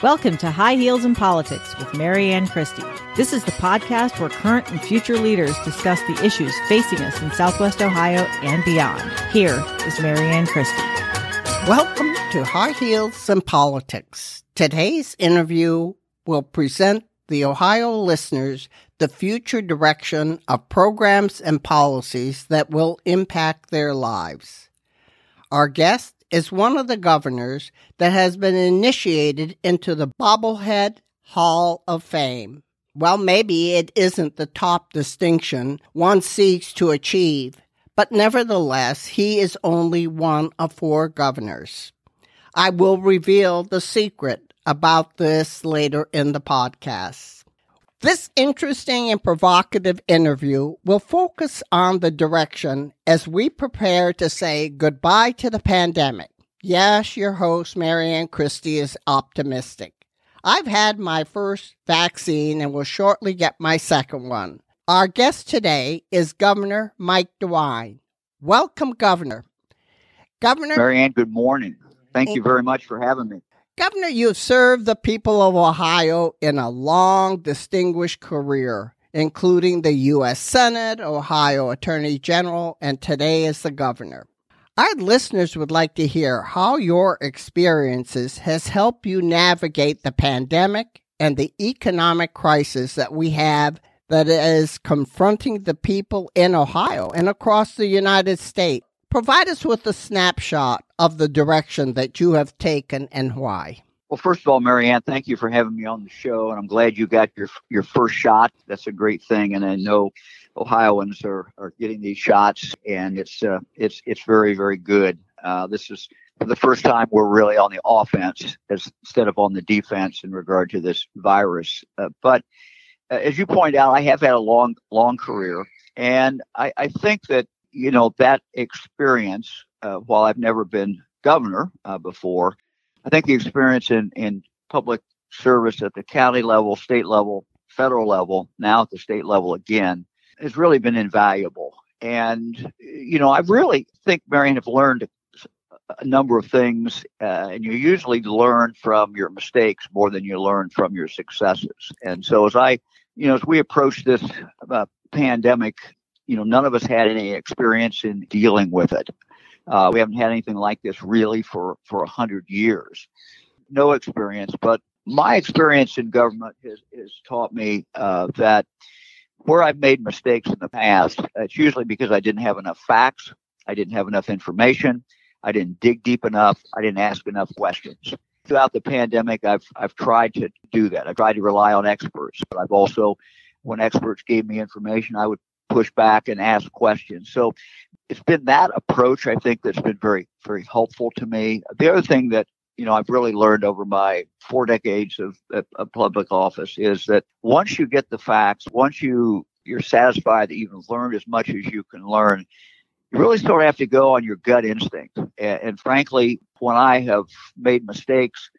Welcome to High Heels in Politics with Marianne Christie. This is the podcast where current and future leaders discuss the issues facing us in Southwest Ohio and beyond. Here is Marianne Christie. Welcome to High Heels in Politics. Today's interview will present the Ohio listeners the future direction of programs and policies that will impact their lives. Our guest is one of the governors that has been initiated into the Bobblehead Hall of Fame. Well, maybe it isn't the top distinction one seeks to achieve, but nevertheless, he is only one of four governors. I will reveal the secret about this later in the podcast. This interesting and provocative interview will focus on the direction as we prepare to say goodbye to the pandemic. Yes, your host, Marianne Christie, is optimistic. I've had my first vaccine and will shortly get my second one. Our guest today is Governor Mike DeWine. Welcome, Governor. Governor Marianne, good morning. Thank you very much for having me. Governor, you've served the people of Ohio in a long, distinguished career, including the U.S. Senate, Ohio Attorney General, and today as the governor. Our listeners would like to hear how your experiences has helped you navigate the pandemic and the economic crisis that we have that is confronting the people in Ohio and across the United States. Provide us with a snapshot of the direction that you have taken and why. Well, first of all, Marianne, thank you for having me on the show, and I'm glad you got your your first shot. That's a great thing, and I know Ohioans are, are getting these shots, and it's uh, it's it's very very good. Uh, this is the first time we're really on the offense as, instead of on the defense in regard to this virus. Uh, but uh, as you point out, I have had a long long career, and I, I think that you know, that experience, uh, while I've never been governor uh, before, I think the experience in, in public service at the county level, state level, federal level, now at the state level again, has really been invaluable. And, you know, I really think, Marianne, have learned a number of things, uh, and you usually learn from your mistakes more than you learn from your successes. And so, as I, you know, as we approach this uh, pandemic, you know, none of us had any experience in dealing with it. Uh, we haven't had anything like this really for for a hundred years. No experience, but my experience in government has, has taught me uh, that where I've made mistakes in the past, it's usually because I didn't have enough facts, I didn't have enough information, I didn't dig deep enough, I didn't ask enough questions. Throughout the pandemic, I've I've tried to do that. I tried to rely on experts, but I've also, when experts gave me information, I would push back and ask questions. So it's been that approach, I think, that's been very, very helpful to me. The other thing that you know I've really learned over my four decades of, of public office is that once you get the facts, once you you're satisfied that you've learned as much as you can learn, you really sort of have to go on your gut instinct. And, and frankly, when I have made mistakes,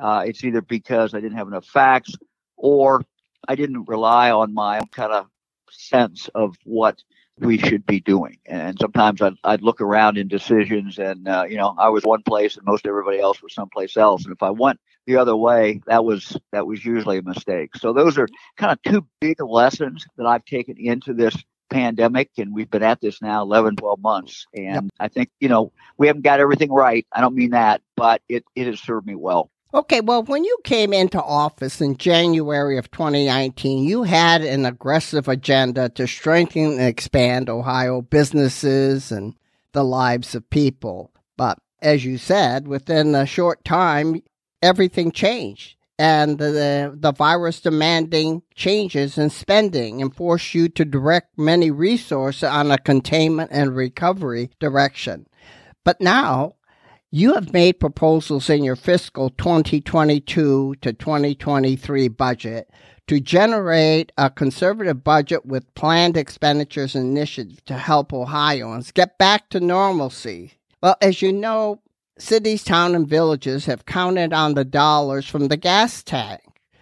uh, it's either because I didn't have enough facts or I didn't rely on my kind of sense of what we should be doing. And sometimes I'd, I'd look around in decisions and, uh, you know, I was one place and most everybody else was someplace else. And if I went the other way, that was, that was usually a mistake. So those are kind of two big lessons that I've taken into this pandemic and we've been at this now 11, 12 months. And yep. I think, you know, we haven't got everything right. I don't mean that, but it, it has served me well. Okay, well, when you came into office in January of 2019, you had an aggressive agenda to strengthen and expand Ohio businesses and the lives of people. But as you said, within a short time, everything changed. And the, the virus demanding changes in spending and forced you to direct many resources on a containment and recovery direction. But now you have made proposals in your fiscal 2022 to 2023 budget to generate a conservative budget with planned expenditures and initiatives to help Ohioans get back to normalcy. Well, as you know, cities, towns, and villages have counted on the dollars from the gas tank.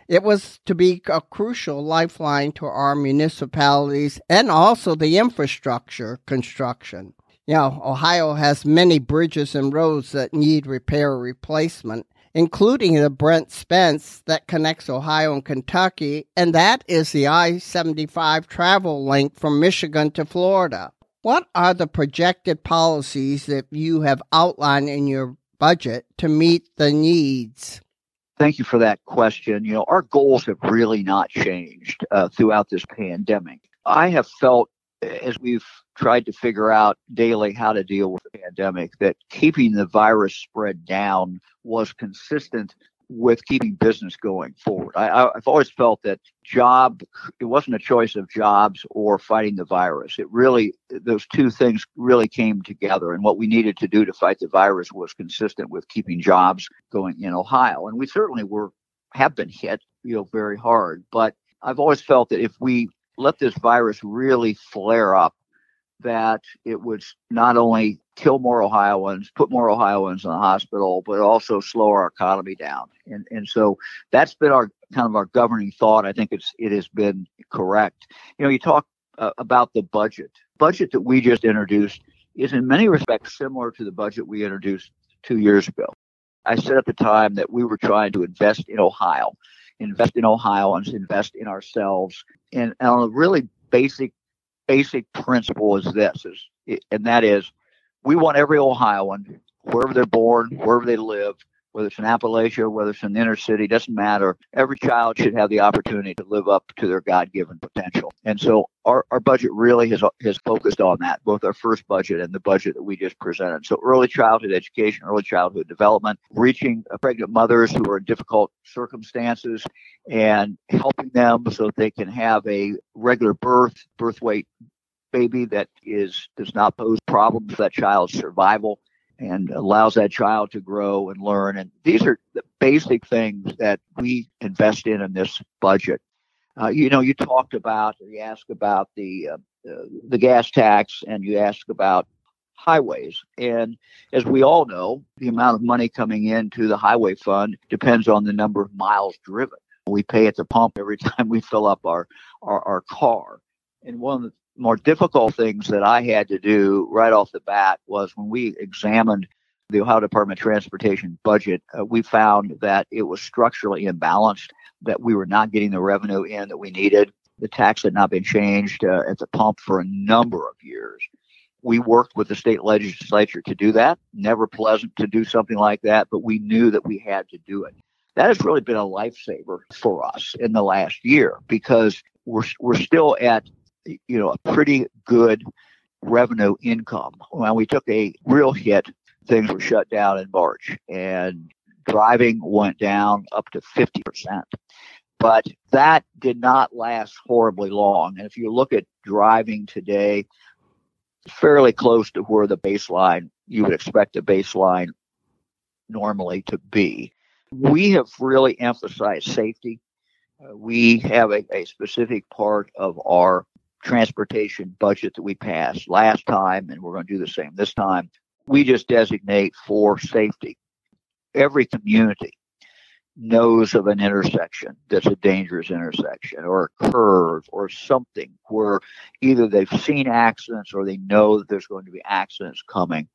It was to be a crucial lifeline to our municipalities and also the infrastructure construction. You know, Ohio has many bridges and roads that need repair or replacement. including the Brent Spence that connects Ohio and Kentucky, and that is the I 75 travel link from Michigan to Florida. What are the projected policies that you have outlined in your budget to meet the needs? Thank you for that question. You know, our goals have really not changed uh, throughout this pandemic. I have felt as we've tried to figure out daily how to deal with the pandemic that keeping the virus spread down was consistent with keeping business going forward. I, have always felt that job, it wasn't a choice of jobs or fighting the virus. It really, those two things really came together. And what we needed to do to fight the virus was consistent with keeping jobs going in Ohio. And we certainly were, have been hit, you know, very hard. But I've always felt that if we let this virus really flare up, that it would not only kill more Ohioans, put more Ohioans in the hospital, but also slow our economy down. And and so that's been our kind of our governing thought. I think it's it has been correct. You know, you talk uh, about the budget. Budget that we just introduced is in many respects similar to the budget we introduced two years ago. I said at the time that we were trying to invest in Ohio, invest in Ohioans, invest in ourselves, and, and a really basic basic principle is this is and that is we want every Ohioan, wherever they're born, wherever they live, whether it's in Appalachia, whether it's in the inner city, doesn't matter. Every child should have the opportunity to live up to their God-given potential. And so our, our budget really has, has focused on that, both our first budget and the budget that we just presented. So early childhood education, early childhood development, reaching pregnant mothers who are in difficult circumstances and helping them so that they can have a regular birth, birth weight baby that is does not pose problems for that child's survival and allows that child to grow and learn. And these are the basic things that we invest in in this budget. Uh, you know, you talked about, or you asked about the uh, the gas tax, and you asked about highways. And as we all know, the amount of money coming into the highway fund depends on the number of miles driven. We pay at the pump every time we fill up our our, our car. And one of the more difficult things that I had to do right off the bat was when we examined the Ohio Department of Transportation budget, uh, we found that it was structurally imbalanced, that we were not getting the revenue in that we needed. The tax had not been changed uh, at the pump for a number of years. We worked with the state legislature to do that. Never pleasant to do something like that, but we knew that we had to do it. That has really been a lifesaver for us in the last year because we're, we're still at you know, a pretty good revenue income. When we took a real hit, things were shut down in March and driving went down up to 50%. But that did not last horribly long. And if you look at driving today, fairly close to where the baseline you would expect the baseline normally to be. We have really emphasized safety. Uh, we have a, a specific part of our transportation budget that we passed last time, and we're going to do the same this time. We just designate for safety. Every community knows of an intersection that's a dangerous intersection or a curve or something where either they've seen accidents or they know that there's going to be accidents coming.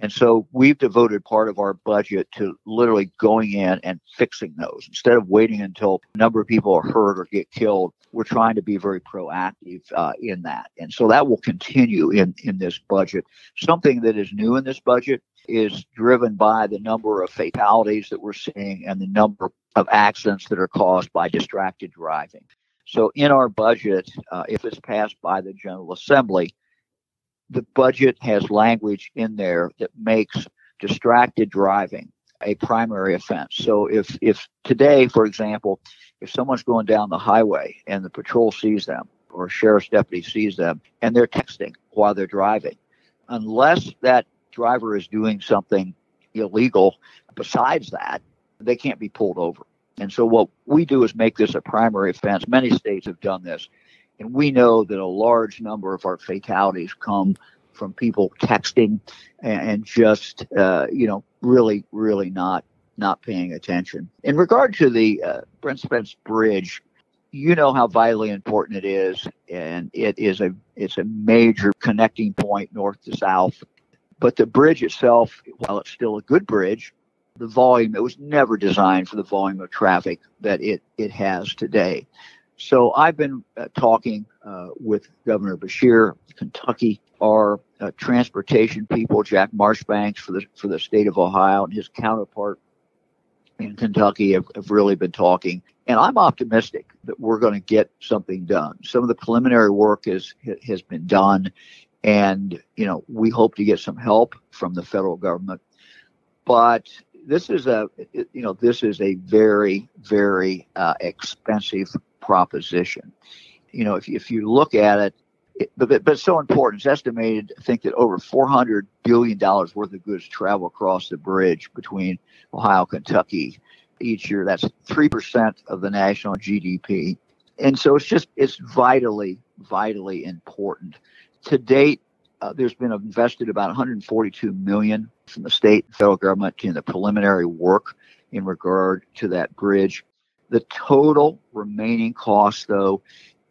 And so we've devoted part of our budget to literally going in and fixing those. Instead of waiting until a number of people are hurt or get killed, we're trying to be very proactive uh, in that. And so that will continue in, in this budget. Something that is new in this budget is driven by the number of fatalities that we're seeing and the number of accidents that are caused by distracted driving. So in our budget, uh, if it's passed by the General Assembly, the budget has language in there that makes distracted driving a primary offense. So if if today, for example, if someone's going down the highway and the patrol sees them or a sheriff's deputy sees them and they're texting while they're driving, unless that driver is doing something illegal besides that, they can't be pulled over. And so what we do is make this a primary offense. Many states have done this. And we know that a large number of our fatalities come from people texting and, just, uh, you know, really, really not not paying attention. In regard to the uh, Brent Spence Bridge, you know how vitally important it is, and it is a it's a major connecting point north to south. But the bridge itself, while it's still a good bridge, the volume. It was never designed for the volume of traffic that it, it has today. So I've been uh, talking uh, with Governor Beshear, Kentucky, our uh, transportation people, Jack Marchbanks for the for the state of Ohio, and his counterpart in Kentucky have, have really been talking. And I'm optimistic that we're going to get something done. Some of the preliminary work has has been done, and you know we hope to get some help from the federal government. But this is a you know this is a very very uh, expensive proposition. You know if if you look at it, it but, but it's so important. It's estimated I think that over 400 billion dollars worth of goods travel across the bridge between Ohio Kentucky each year. That's three percent of the national GDP, and so it's just it's vitally vitally important. To date, uh, there's been invested about 142 million from the state and federal government in the preliminary work in regard to that bridge. The total remaining cost, though,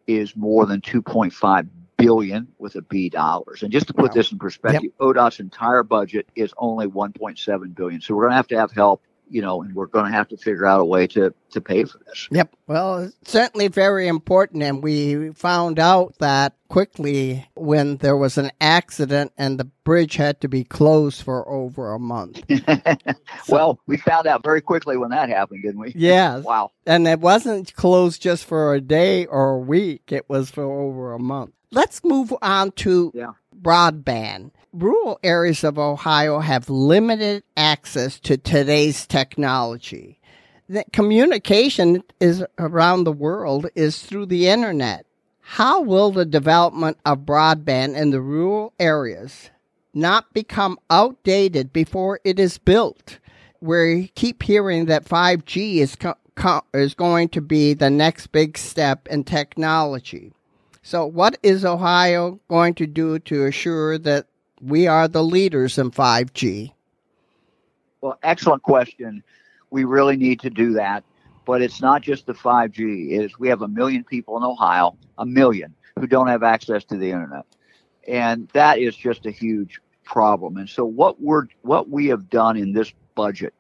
is more than 2.5 billion with a B dollars. And just to put wow. this in perspective, yep. ODOT's entire budget is only 1.7 billion. So we're going to have to have help you know, and we're going to have to figure out a way to to pay for this. Yep. Well, certainly very important, and we found out that quickly when there was an accident and the bridge had to be closed for over a month. so, well, we found out very quickly when that happened, didn't we? Yes. wow. And it wasn't closed just for a day or a week; it was for over a month. Let's move on to yeah. broadband rural areas of Ohio have limited access to today's technology. The communication is around the world is through the internet. How will the development of broadband in the rural areas not become outdated before it is built? We keep hearing that 5G is co- co- is going to be the next big step in technology. So, what is Ohio going to do to assure that we are the leaders in 5G? Well, excellent question. We really need to do that. But it's not just the 5G. It is we have a million people in Ohio, a million, who don't have access to the internet. And that is just a huge problem. And so what we're what we have done in this budget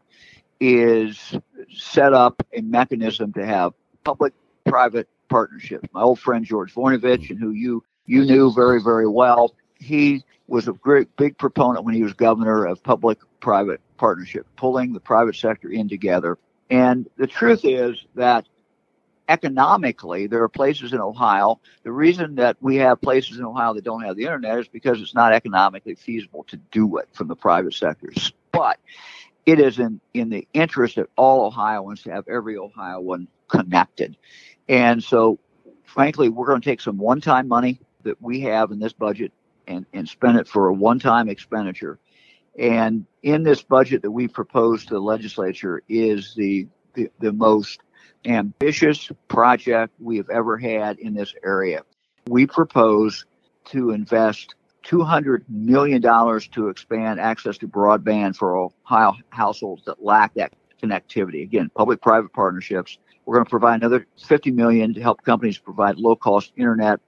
is set up a mechanism to have public private partnerships. My old friend George Voinovich, and who you you knew very, very well, he was a great big proponent when he was governor of public private partnership, pulling the private sector in together. And the truth is that economically, there are places in Ohio. The reason that we have places in Ohio that don't have the internet is because it's not economically feasible to do it from the private sectors. But it is in, in the interest of all Ohioans to have every Ohioan connected. And so, frankly, we're going to take some one time money that we have in this budget and, and spend it for a one time expenditure. And in this budget that we proposed to the legislature is the, the, the most ambitious project we have ever had in this area. We propose to invest $200 million to expand access to broadband for Ohio households that lack that connectivity. Again, public private partnerships. We're going to provide another 50 million to help companies provide low cost internet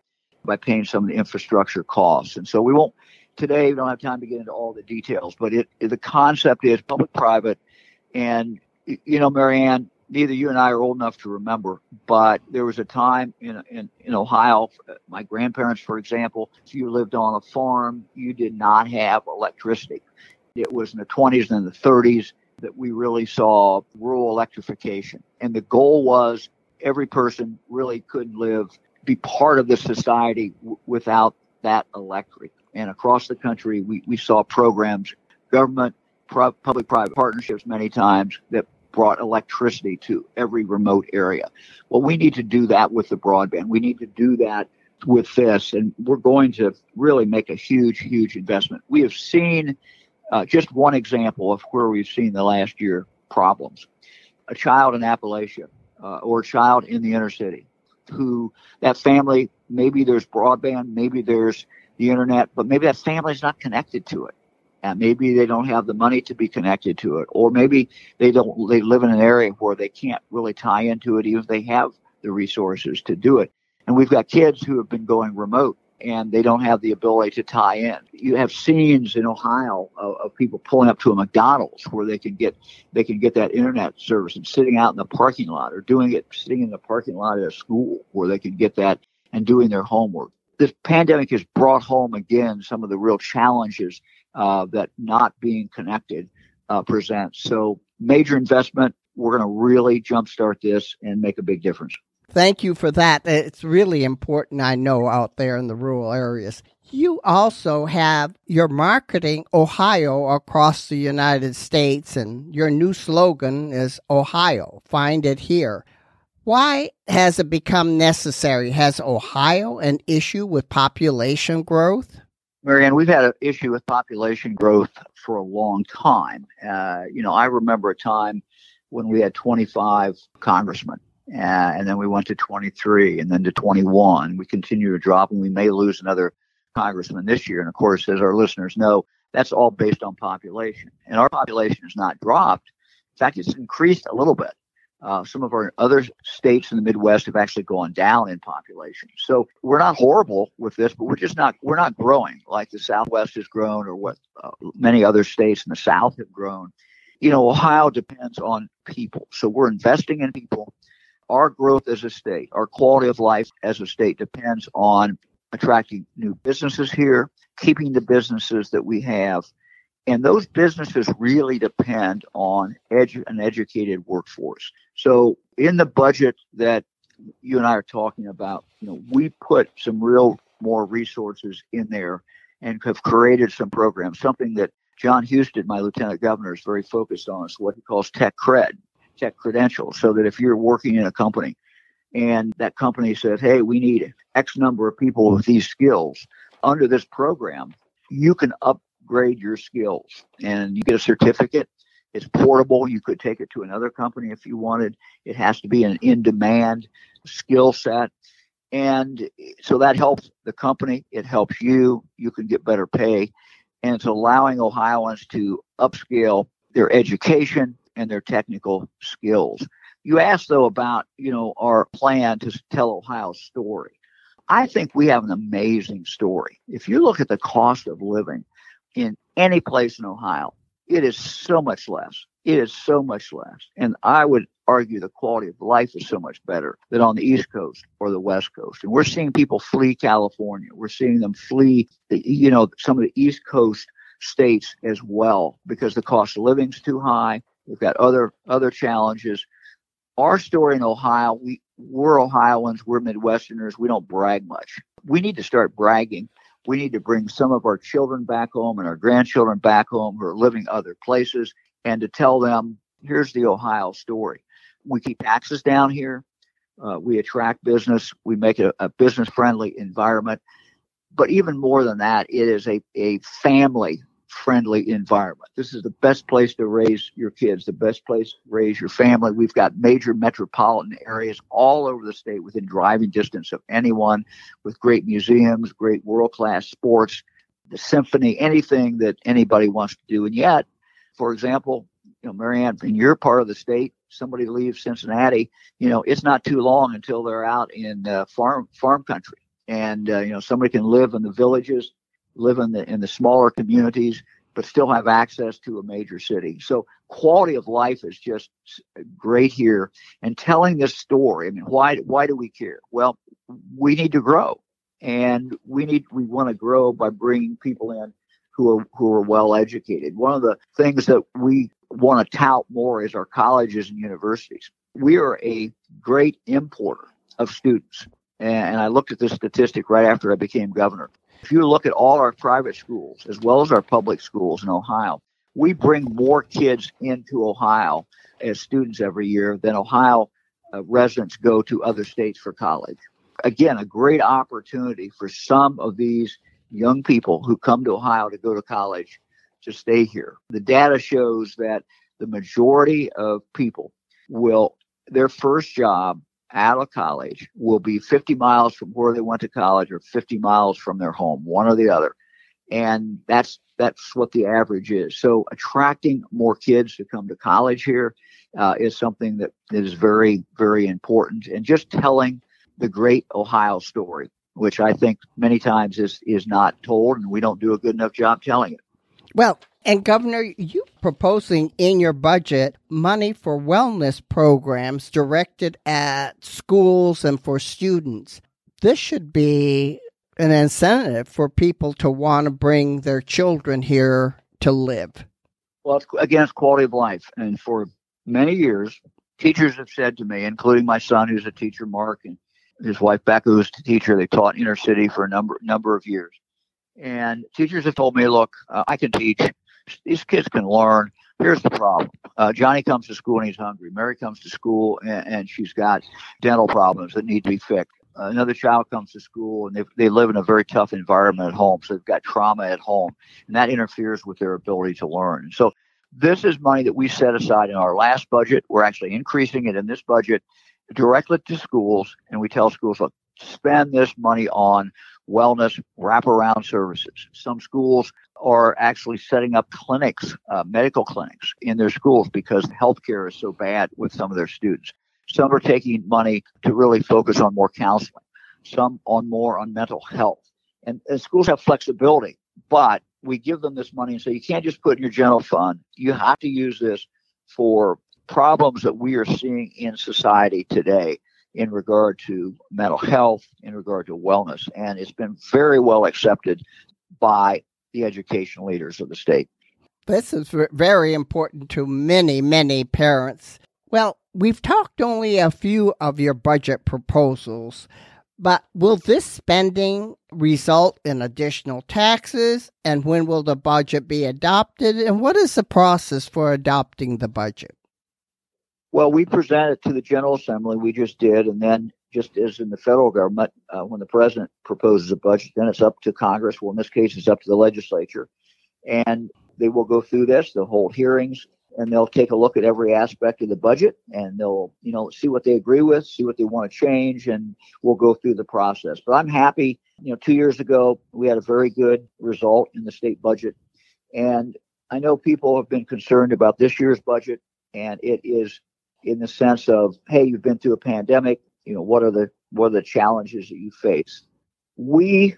by paying some of the infrastructure costs. And so we won't today. We don't have time to get into all the details, but it the concept is public-private. And you know, Marianne, neither you and I are old enough to remember, but there was a time in in, in Ohio. Uh, my grandparents, for example, if you lived on a farm, you did not have electricity. It was in the 20s and the 30s that we really saw rural electrification, and the goal was every person really could live be part of the society w- without that electric. And across the country, we, we saw programs, government, pro- public private partnerships many times that brought electricity to every remote area. Well, we need to do that with the broadband. We need to do that with this, and we're going to really make a huge, huge investment. We have seen uh, just one example of where we've seen the last year problems. A child in Appalachia uh, or a child in the inner city who that family maybe there's broadband, maybe there's the internet, but maybe that family's not connected to it. And maybe they don't have the money to be connected to it, or maybe they don't. They live in an area where they can't really tie into it, even if they have the resources to do it. And we've got kids who have been going remote, and they don't have the ability to tie in. You have scenes in Ohio of, of, people pulling up to a McDonald's where they can get they can get that internet service and sitting out in the parking lot or doing it sitting in the parking lot at a school where they can get that and doing their homework. This pandemic has brought home again some of the real challenges uh, that not being connected uh, presents. So major investment. We're going to really jumpstart this and make a big difference. Thank you for that. It's really important, I know, out there in the rural areas. You also have your marketing Ohio across the United States, and your new slogan is Ohio, find it here. Why has it become necessary? Has Ohio an issue with population growth? Marianne, we've had an issue with population growth for a long time. Uh, you know, I remember a time when we had 25 congressmen uh, and then we went to 23 and then to 21. We continue to drop and we may lose another congressman this year. And of course, as our listeners know, that's all based on population. And our population has not dropped. In fact, it's increased a little bit. Uh, some of our other states in the Midwest have actually gone down in population. So we're not horrible with this, but we're just not we're not growing like the Southwest has grown or what uh, many other states in the South have grown. You know, Ohio depends on people, so we're investing in people our growth as a state, our quality of life as a state depends on attracting new businesses here, keeping the businesses that we have. And those businesses really depend on edu- an educated workforce. So in the budget that you and I are talking about, you know, we put some real more resources in there and have created some programs, something that Jon Husted, my lieutenant governor, is very focused on, is what he calls tech cred tech credentials so that if you're working in a company and that company says, hey, we need X number of people with these skills under this program, you can upgrade your skills and you get a certificate. It's portable. You could take it to another company if you wanted. It has to be an in demand skill set. And so that helps the company. It helps you. You can get better pay. And it's allowing Ohioans to upscale their education, and their technical skills. You asked though about, you know, our plan to tell Ohio's story. I think we have an amazing story. If you look at the cost of living in any place in Ohio, it is so much less. It is so much less. And I would argue the quality of life is so much better than on the East Coast or the West Coast. And we're seeing people flee California. We're seeing them flee, you know, some of the East Coast states as well because the cost of living is too high. We've got other other challenges. Our story in Ohio, we we're Ohioans, we're Midwesterners. We don't brag much. We need to start bragging. We need to bring some of our children back home and our grandchildren back home who are living other places, and to tell them, here's the Ohio story. We keep taxes down here. Uh, we attract business. We make it a, a business friendly environment. But even more than that, it is a, a family friendly environment. This is the best place to raise your kids, the best place to raise your family. We've got major metropolitan areas all over the state within driving distance of anyone with great museums, great world class sports, the symphony, anything that anybody wants to do. And yet, for example, you know, Marianne, in your part of the state, somebody leaves Cincinnati, you know, it's not too long until they're out in uh, farm farm country, and uh, you know, somebody can live in the villages live in the in the smaller communities, but still have access to a major city. So quality of life is just great here. And telling this story, I mean, why why do we care? Well, we need to grow, and we need we want to grow by bringing people in who are who are well educated. One of the things that we want to tout more is our colleges and universities. We are a great importer of students. And I looked at this statistic right after I became governor. If you look at all our private schools as well as our public schools in Ohio, we bring more kids into Ohio as students every year than Ohio uh, residents go to other states for college. Again, a great opportunity for some of these young people who come to Ohio to go to college to stay here. The data shows that the majority of people will, their first job out of college will be 50 miles from where they went to college or 50 miles from their home, one or the other. And that's that's what the average is. So attracting more kids to come to college here uh, is something that is very very important. And just telling the great Ohio story which I think many times is is not told, and we don't do a good enough job telling it. Well, and Governor, you proposing in your budget money for wellness programs directed at schools and for students. This should be an incentive for people to want to bring their children here to live. Well, again, it's quality of life. And for many years, teachers have said to me, including my son, who's a teacher, Mark, and his wife Becca, who's a teacher. They taught inner city for a number number of years, and teachers have told me, "Look, uh, I can teach. These kids can learn. Here's the problem: uh, Johnny comes to school and he's hungry. Mary comes to school and, and she's got dental problems that need to be fixed. Another child comes to school and they, they live in a very tough environment at home, so they've got trauma at home, and that interferes with their ability to learn. So this is money that we set aside in our last budget. We're actually increasing it in this budget directly to schools, and we tell schools, look, spend this money on wellness wraparound services. Some schools are actually setting up clinics, uh, medical clinics in their schools because healthcare is so bad with some of their students. Some are taking money to really focus on more counseling, some on more on mental health. And, and schools have flexibility, but we give them this money and say, you can't just put in your general fund. You have to use this for problems that we are seeing in society today in regard to mental health, in regard to wellness. And it's been very well accepted by the education leaders of the state. This is very important to many, many parents. Well, we've talked only a few of your budget proposals, but will this spending result in additional taxes? And when will the budget be adopted? And what is the process for adopting the budget? Well, we present it to the General Assembly. We just did, and then just as in the federal government, uh, when the president proposes a budget, then it's up to Congress. Well, in this case, it's up to the legislature, and they will go through this. They'll hold hearings, and they'll take a look at every aspect of the budget, and they'll, you know, see what they agree with, see what they want to change, and we'll go through the process. But I'm happy. You know, two years ago, we had a very good result in the state budget, and I know people have been concerned about this year's budget, and it is in the sense of, hey, you've been through a pandemic. You know, what are the what are the challenges that you face? We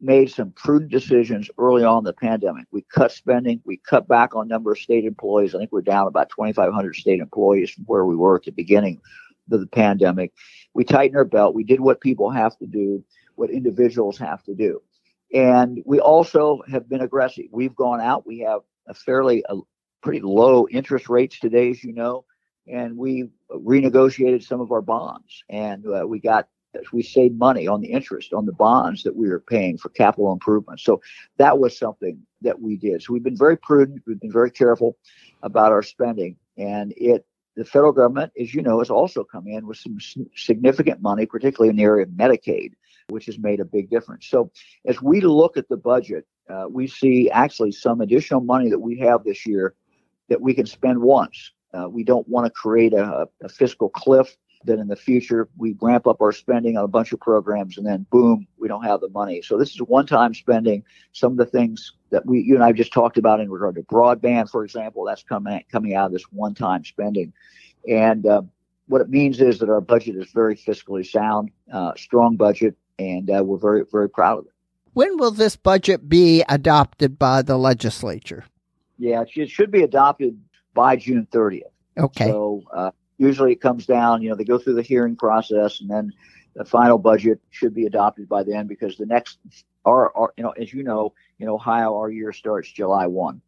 made some prudent decisions early on in the pandemic. We cut spending, we cut back on number of state employees. I think we're down about 2,500 state employees from where we were at the beginning of the pandemic. We tightened our belt. We did what people have to do, what individuals have to do. And we also have been aggressive. We've gone out. We have a fairly a pretty low interest rates today, as you know and we renegotiated some of our bonds, and uh, we got we saved money on the interest on the bonds that we were paying for capital improvements. So that was something that we did. So we've been very prudent. We've been very careful about our spending, and it the federal government, as you know, has also come in with some significant money, particularly in the area of Medicaid, which has made a big difference. So as we look at the budget, uh, we see actually some additional money that we have this year that we can spend once uh, we don't want to create a, a, fiscal cliff that in the future we ramp up our spending on a bunch of programs and then boom, we don't have the money. So this is one-time spending. Some of the things that we, you and I just talked about in regard to broadband, for example, that's coming coming out of this one-time spending. And uh, what it means is that our budget is very fiscally sound, uh, strong budget, and uh, we're very very proud of it. When will this budget be adopted by the legislature? Yeah, it should be adopted by June 30th. Okay. So uh, usually it comes down, you know, they go through the hearing process and then the final budget should be adopted by then because the next, our, our you know, as you know, in Ohio, our year starts July 1.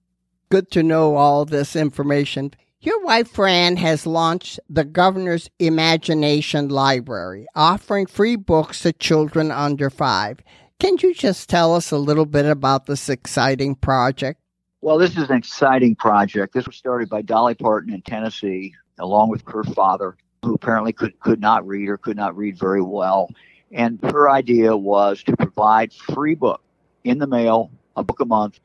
Good to know all this information. Your wife, Fran, has launched the Governor's Imagination Library, offering free books to children under five. Can you just tell us a little bit about this exciting project? Well, this is an exciting project. This was started by Dolly Parton in Tennessee, along with her father, who apparently could, could not read or could not read very well. And her idea was to provide free book in the mail, a book a month,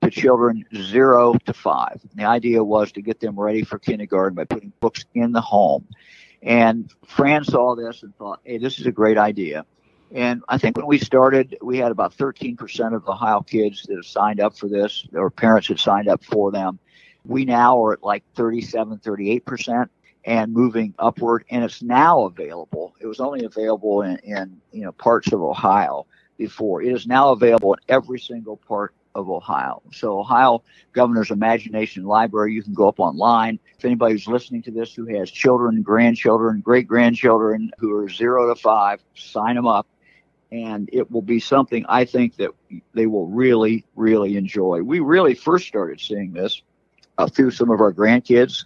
to children zero to five. And the idea was to get them ready for kindergarten by putting books in the home. And Fran saw this and thought, hey, this is a great idea. And I think when we started, we had about 13% of Ohio kids that have signed up for this, or parents had signed up for them. We now are at like 37, 38%. and moving upward. And it's now available. It was only available in, in you know parts of Ohio before. It is now available in every single part of Ohio. So Ohio Governor's Imagination Library, you can go up online. If anybody who's listening to this who has children, grandchildren, great grandchildren who are zero to five, sign them up. And it will be something I think that they will really, really enjoy. We really first started seeing this uh, through some of our grandkids,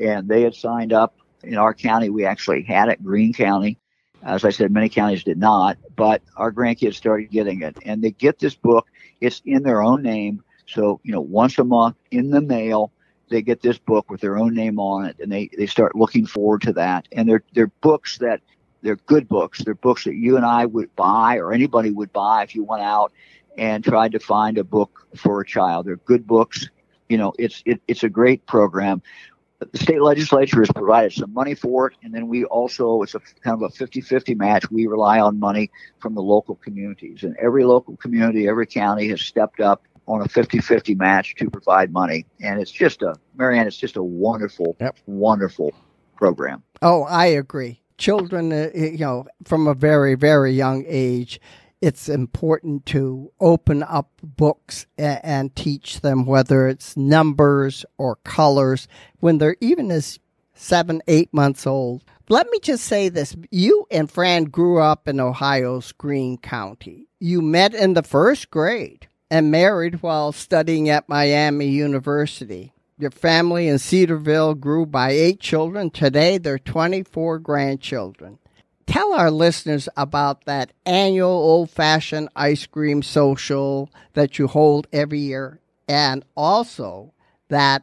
and they had signed up. In our county, we actually had it, Greene County. As I said, many counties did not, but our grandkids started getting it. And they get this book it's in their own name. So, you know, once a month in the mail, they get this book with their own name on it and they, they start looking forward to that. And they're, they're books that they're good books. They're books that you and I would buy or anybody would buy if you went out and tried to find a book for a child. They're good books. You know, it's, it, it's a great program the state legislature has provided some money for it, and then we also, it's a kind of a 50 50 match. We rely on money from the local communities, and every local community, every county has stepped up on a 50 50 match to provide money. And it's just a, Marianne, it's just a wonderful, yep. wonderful program. Oh, I agree. Children, uh, you know, from a very, very young age, it's important to open up books and, and teach them whether it's numbers or colors when they're even as seven, eight months old. Let me just say this. You and Fran grew up in Ohio's Greene County. You met in the first grade and married while studying at Miami University. Your family in Cedarville grew by eight children. Today, there are 24 grandchildren tell our listeners about that annual old fashioned ice cream social that you hold every year and also that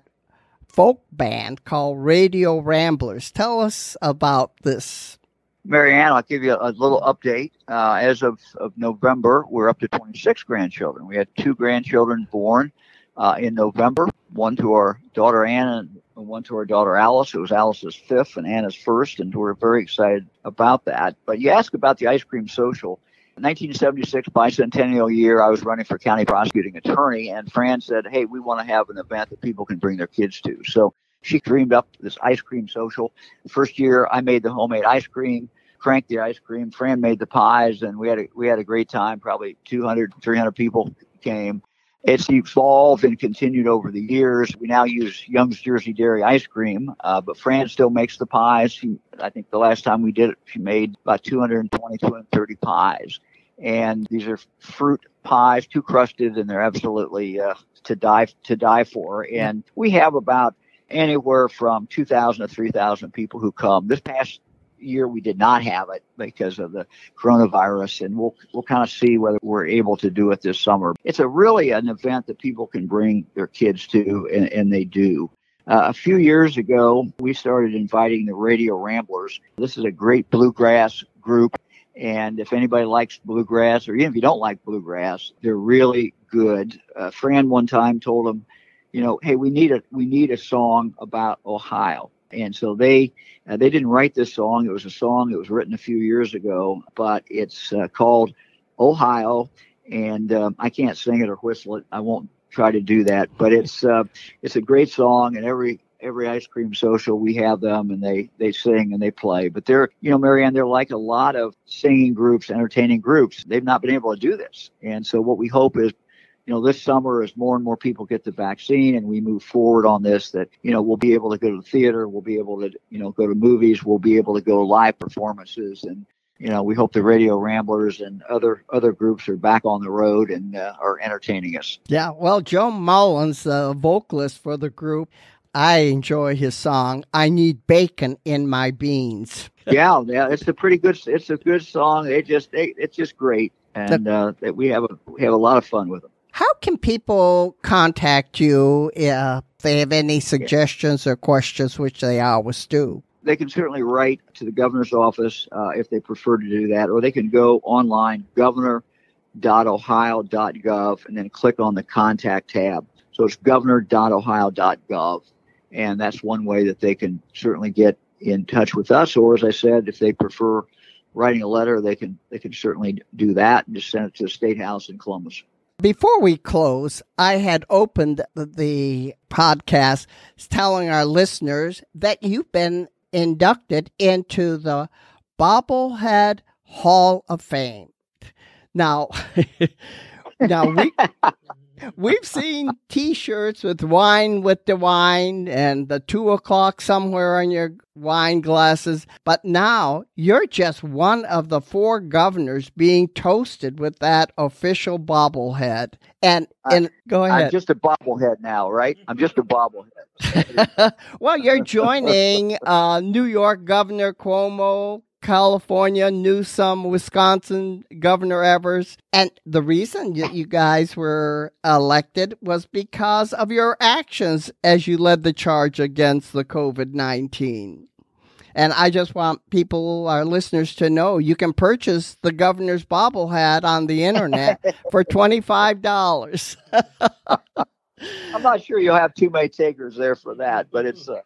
folk band called Radio Ramblers. Tell us about this. Marianne, I'll give you a, little update. Uh, as of, of November, we're up to 26 grandchildren. We had two grandchildren born uh, in November, one to our daughter Anna and one to our daughter Alice. It was Alice's fifth and Anna's first, and we're very excited about that. But you ask about the ice cream social. 1976 bicentennial year, I was running for county prosecuting attorney, and Fran said, "Hey, we want to have an event that people can bring their kids to." So she dreamed up this ice cream social. The first year, I made the homemade ice cream, cranked the ice cream. Fran made the pies, and we had a, we had a great time. Probably 200, 300 people came. It's evolved and continued over the years. We now use Young's Jersey Dairy ice cream, uh, but Fran still makes the pies. She, I think the last time we did it, she made about 220, 230 pies. And these are fruit pies, two crusted, and they're absolutely uh, to die to die for. And we have about anywhere from 2,000 to 3,000 people who come. This past year we did not have it because of the coronavirus, and we'll we'll kind of see whether we're able to do it this summer. It's a really an event that people can bring their kids to, and, and they do. Uh, a few years ago, we started inviting the Radio Ramblers. This is a great bluegrass group. And if anybody likes bluegrass, or even if you don't like bluegrass, they're really good. Uh, Fran one time told them, you know, hey, we need a we need a song about Ohio and so they uh, they didn't write this song. It was a song that was written a few years ago, but it's uh, called Ohio, and um, I can't sing it or whistle it. I won't try to do that, but it's uh, it's a great song, and every every ice cream social we have them and they they sing and they play. But they're you know marianne they're like a lot of singing groups entertaining groups. They've not been able to do this. And so what we hope is you know, this summer as more and more people get the vaccine and we move forward on this, that, you know, we'll be able to go to the theater, we'll be able to, you know, go to movies, we'll be able to go to live performances. And, you know, we hope the Radio Ramblers and other other groups are back on the road and uh, are entertaining us. Yeah. Well, Joe Mullins, the vocalist for the group, I enjoy his song, I Need Bacon in My Beans. yeah. Yeah. It's a pretty good, it's a good song. It just, it, it's just great. And uh, we have a, we have a lot of fun with them. How can people contact you if they have any suggestions or questions, which they always do? They can certainly write to the governor's office uh, if they prefer to do that, or they can go online, governor.ohio.gov, and then click on the contact tab. So it's governor.ohio.gov, and that's one way that they can certainly get in touch with us. Or as I said, if they prefer writing a letter, they can they can certainly do that and just send it to the State House in Columbus. Before we close, I had opened the podcast telling our listeners that you've been inducted into the Bobblehead Hall of Fame. Now, now we we've seen T-shirts with wine with the wine and the two o'clock somewhere on your wine glasses, but now you're just one of the four governors being toasted with that official bobblehead. And and go ahead. I'm just a bobblehead now, right? I'm just a bobblehead. well, you're joining uh, New York Governor Cuomo, California, Newsom, Wisconsin, Governor Evers. And the reason that you guys were elected was because of your actions as you led the charge against the COVID 19. And I just want people, our listeners, to know you can purchase the governor's bobblehead on the internet for $25. I'm not sure you'll have too many takers there for that, but it's. Uh,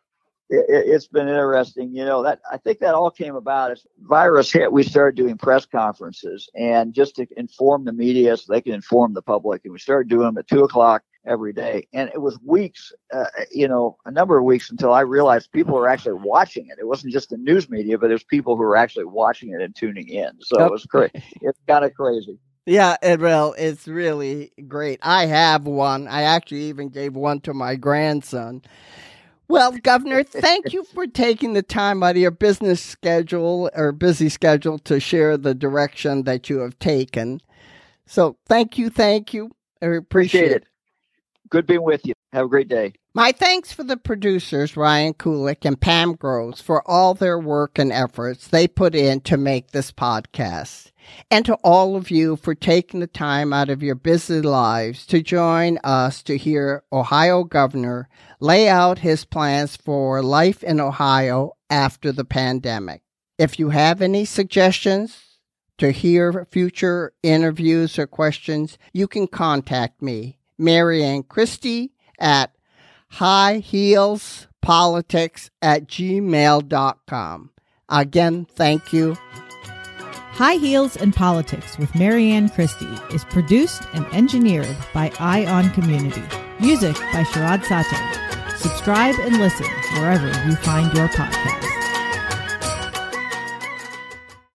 it, has been interesting. You know that I think that all came about as virus hit. We started doing press conferences and just to inform the media so they can inform the public. And we started doing them at two o'clock every day. And it was weeks, uh, you know, a number of weeks until I realized people were actually watching it. It wasn't just the news media, but there's people who were actually watching it and tuning in. So yep. it was great. It's kind of crazy. Yeah, it will. It's really great. I have one. I actually even gave one to my grandson. Well, Governor, thank you for taking the time out of your business schedule or busy schedule to share the direction that you have taken. So, thank you, thank you. I appreciate, appreciate it. Good being with you. Have a great day. My thanks for the producers, Ryan Kulik and Pam Groves, for all their work and efforts they put in to make this podcast. And to all of you for taking the time out of your busy lives to join us to hear Ohio Governor lay out his plans for life in Ohio after the pandemic. If you have any suggestions to hear future interviews or questions, you can contact me, Marianne Christie, at highheelspolitics at gmail.com. Again, thank you. High Heels and Politics with Marianne Christie is produced and engineered by Ion Community. Music by Sharad Sateh. Subscribe and listen wherever you find your podcast.